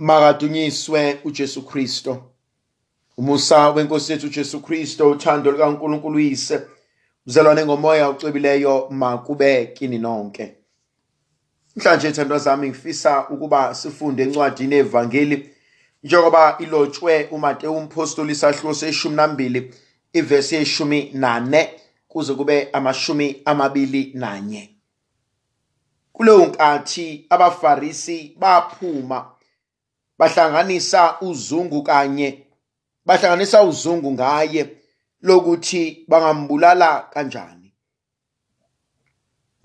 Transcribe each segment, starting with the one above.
makadunyiswe uJesu Kristo. Umusa wenkosi yethu uJesu Kristo uthando likaNkulunkulu uyise. Uzalwane ngomoya ucebileyo makube kini nonke. Mhlanje thandwa zami ngifisa ukuba sifunde encwadini evangeli njengoba ilotshwe uMateyu umpostoli isahluko seshumi nambili ivesi yeshumi nane kuze kube amashumi amabili nanye. Kuleyo nkathi abafarisi baphuma bahlanganisa uzungu kanye bahlanganisa uzungu ngaye lokuthi bangambulala kanjani.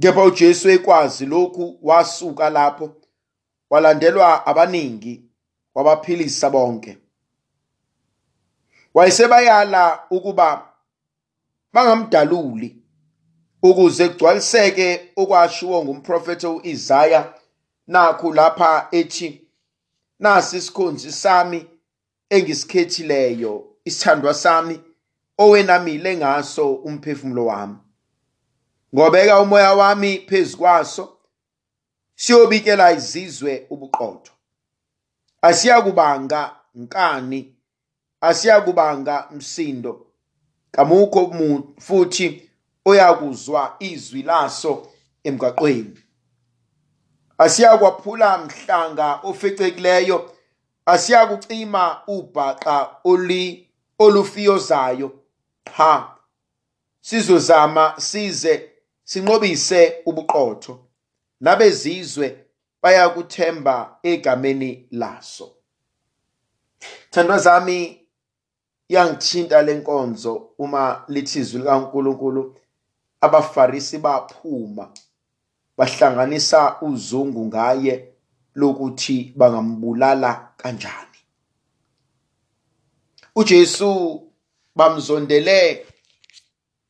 Kepha uJesu ekwazi lokhu wasuka lapho walandelwa abaningi wabaphilisa bonke. Wayesebayala ukuba bangamdaluli ukuze kugcwaliseke okwashiwo ngumprofeti uIsaya nakhu lapha ethi nasi isikhonzi sami engisikhethileyo isithandwa sami owenamile ngaso umphefumulo wami. Ngobeka umoya wami phezukwaso siyobikela izizwe ubuqotho. Asiyakubanga nkani asiyakubanga msindo. Kamukho futhi oyakuzwa izwi laso emgaqweni. Asiyakwaphula mhlanga ofecekileyo asiyakucima ubhaqa oli olufiyozayo. Ha sizozama size sinqobise ubuqotho. Nabezizwe bayakuthemba egameni laso. Thandwa zami yangithinta lenkonzo uma lithi izwi likaNkuluNkulu abafarisi baphuma. Bahlanganisa uzungu ngaye lokuthi bangambulala kanjani. uJesu bamzondele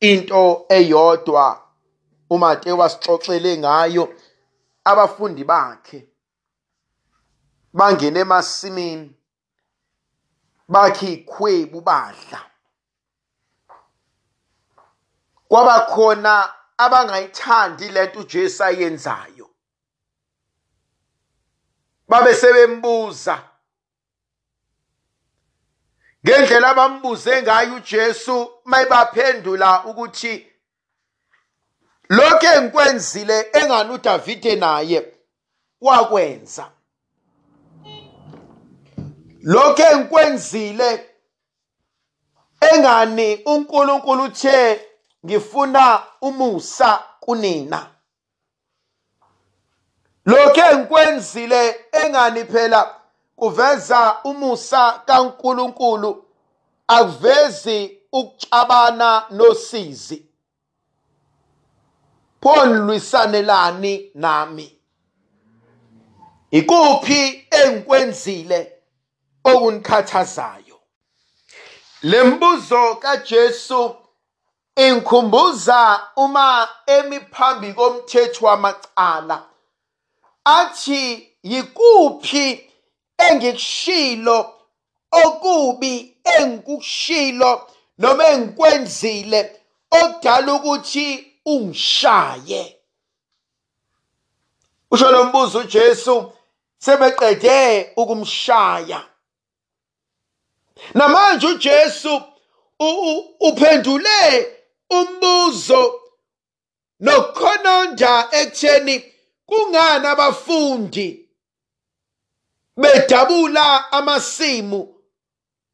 into eyodwa uMateyu wasixoxele ngayo abafundi bakhe. Bangena emasimini bakhe ikhwebu badla. Kwabakhona abangayithandi lento uJesu ayenzayo. Babe sebembuza. Ngendlela abambuze ngayo uJesu mayibaphendula ukuthi lokho engikwenzile engani uDavide naye wakwenza? Lokho engikwenzile engani uNkulunkulu uthe ngifuna umusa kunina. Lokho engikwenzile engani phela kuveza umusa kaNkulunkulu akuvezi ukuxabana nosizi. Phonilwisanelani nami. Ikuphi engikwenzile okunikhathazayo lembuzo kaJesu ingikhumbuza uma emi phambi komthetho wamacala athi yikuphi engikushilo okubi engikushilo noma engikwenzile okudala ukuthi ungishaye? Usho lo mbuzo uJesu sebeqede ukumshaya. Namanje uJesu uphendule umbuzo. Nokukhononda ekutheni kungani abafundi bedabula amasimu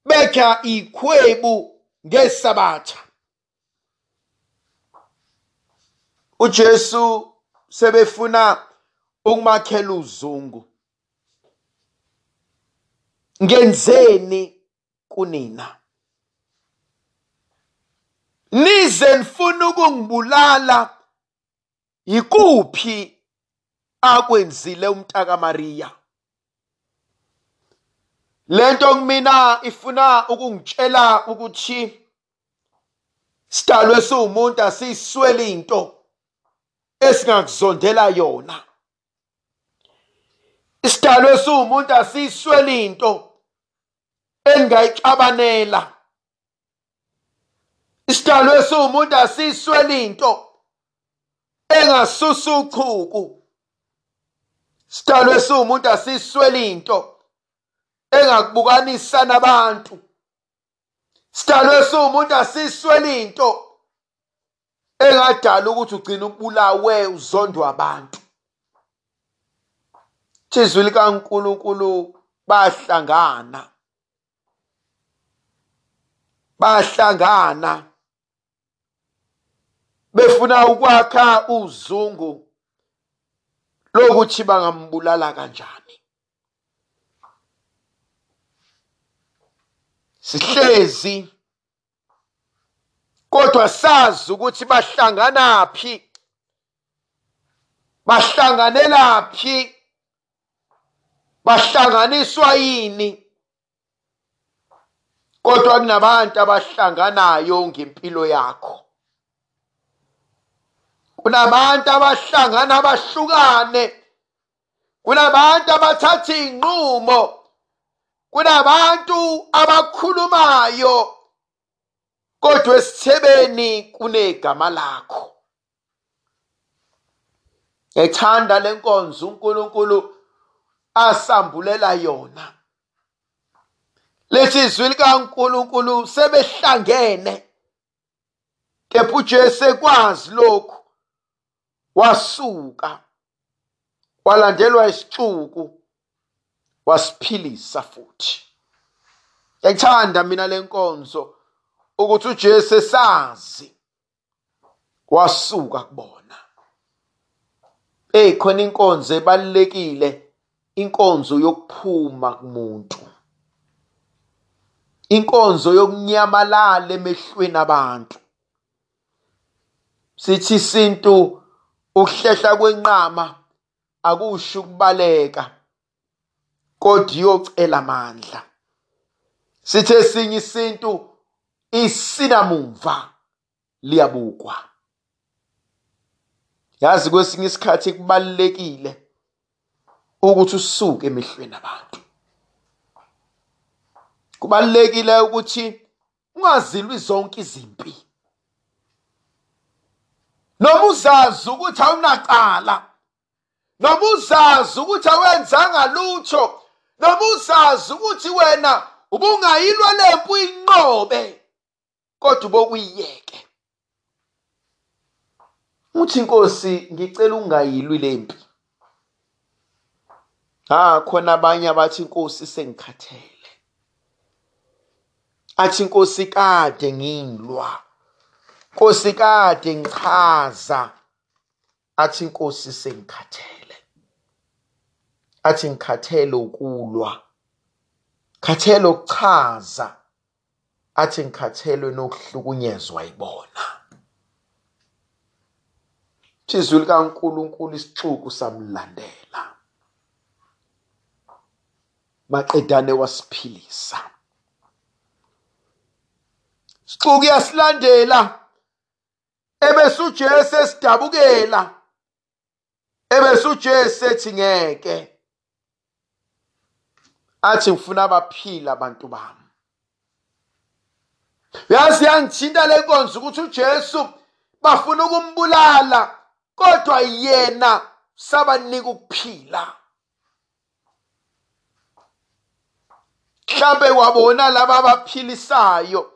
bekha ikhwebu ngesabatha? uJesu sebefuna ukumakhela uzungu. Ngenzeni kunina? Nize nifuna ukungibulala yikuphi akwenzile umntaka Maria lento kumina ifuna ukungitshela ukuthi sidalwe siwumuntu asiswele into esingakuzondela yona. Isidalwe siwumuntu asiswele into engayixabanela. Isidalwe siwumuntu asiswele into engasusa uchuku sidalwe siwumuntu asiswele into engakubukanisa nabantu. Sidalwe siwumuntu asiswele into engadala ukuthi ugcine ubulawe uzondwa abantu. Izwi likaNkuluNkulu bahlangana. Bahlangana. Befuna ukwakha uzungu lokuthi bangambulala kanjani. Sihlezi kodwa sazi ukuthi bahlangana phi bahlanganela phi bahlanganiswa yini. Kodwa kunabantu abahlanganayo ngempilo yakho. Kunabantu abahlangana abahlukane. Kunabantu abathatha iy'nqumo. Kunabantu abakhulumayo. Kodwa esithebeni kunegama lakho. Ngethanda lenkonzo uNkulunkulu asambulela yona. Lethi izwi likaNkulunkulu sebehlangene. Kepha uJesu ekwazi lokhu. Wasuka walandelwa isicuku wasiphilisa futhi. Ngiyayithanda mina lenkonzo ukuthi uJesu esazi wasuka kubona. Hey khona inkonzo ebalekile inkonzo yokuphuma kumuntu. Inkonzo yokunyamalala emehlweni abantu. Sithi isintu ukuhlehla kwenqama akusho ukubaleka kodwa iyocela amandla. Sithi esinye isintu isinamumva liyabukwa. Yazi kwesinye isikhathi kubalekile ukuthi usuke emehlweni abantu. Kubalekile ukuthi ungazilwi zonke izimpi. Noma uzazi ukuthi awunacala noma uzazi ukuthi awenzanga lutho noma uzazi ukuthi wena ubungayilwa lempi uyinqobe kodwa ubokuyiyeke. Uthi inkosi ngicela ungayilwi lempi. Ha khona abanye abathi inkosi sengikhathele. Athi inkosi kade ngilwa nkosi kade ngichaza athi inkosi sengikhathele. Athi ngikhathele ukulwa. Khathele ukuchaza. Athi ngikhathelwe nokuhlukunyezwa ibona izwi likaNkuluNkulu isixuku samlandela. Maqedane wasiphilisa. Isixuku yasilandela. Esidabukela. Ebese uJesu ethi ngeke. Athi ngifuna abaphila abantu bami. Yazi yangithinta le nkonzo ukuthi uJesu bafuna ukumbulala kodwa yena sabanika ukuphila. Mhlambe wabona laba abaphilisayo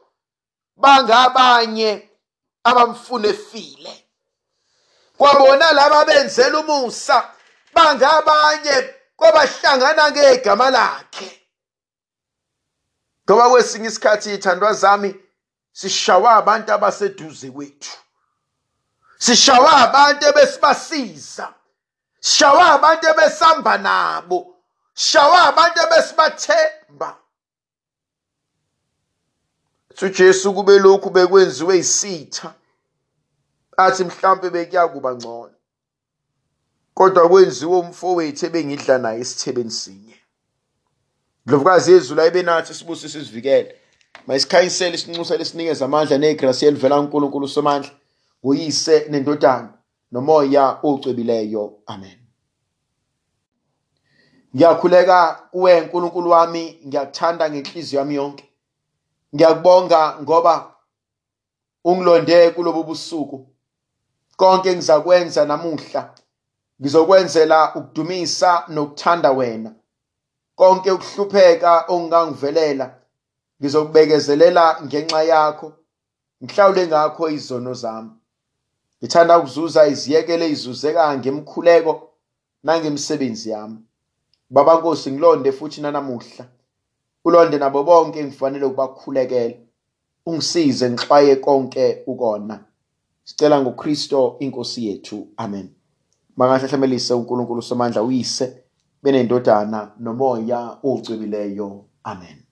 bangabanye abamfuna efile. Kwabona laba benzela umusa bangabanye kwabahlangana ngegama lakhe. Ngoba kwesinye isikhathi ithandwa zami sishawa abantu abaseduze kwethu. Sishawa abantu ebesibasiza. Sishawa abantu ebesihamba nabo. Sishawa abantu ebesibathemba. uJesu kube lokhu bekwenziwe isitha. Athi mhlawumbe bekuya kuba ngcono. Kodwa kwenziwe umfowethu ebengidla naye esithebeni sinye. Ndlovukazi yezulu ayibenathi sibusise sivikele mayisikhanyisele isinxusele sinikeze amandla negrasi elivela kuNkulunkulu somandla uyise nendodana nomoya ocwebileyo. Amen. Ngiyakhuleka kuwe nkulunkulu wami. Ngiyakuthanda ngenhliziyo yami yonke. Ngiyakubonga ngoba ungilonde kulobu busuku. Konke ngizakwenza namuhla. Ngizokwenzela ukudumisa nokuthanda wena. Konke ukuhlupheka ongangivelela ngizokubekezelela ngenxa yakho. Ngihlawule ngakho izono zami. Ngithanda ukuzuza iziyekelo ezizuzekayo ngemkhuleko nangemisebenzi yami. Baba nkosi ngilonde futhi nanamuhla. Ulonde nabo bonke ngifanele ukubakhulekela ungisize ngixwaye konke ukona. Sicela ngoKristo inkosi yethu. Amen. Makahlahlamelise uNkulunkulu somandla uyise benendodana nomoya ocwebileyo amen.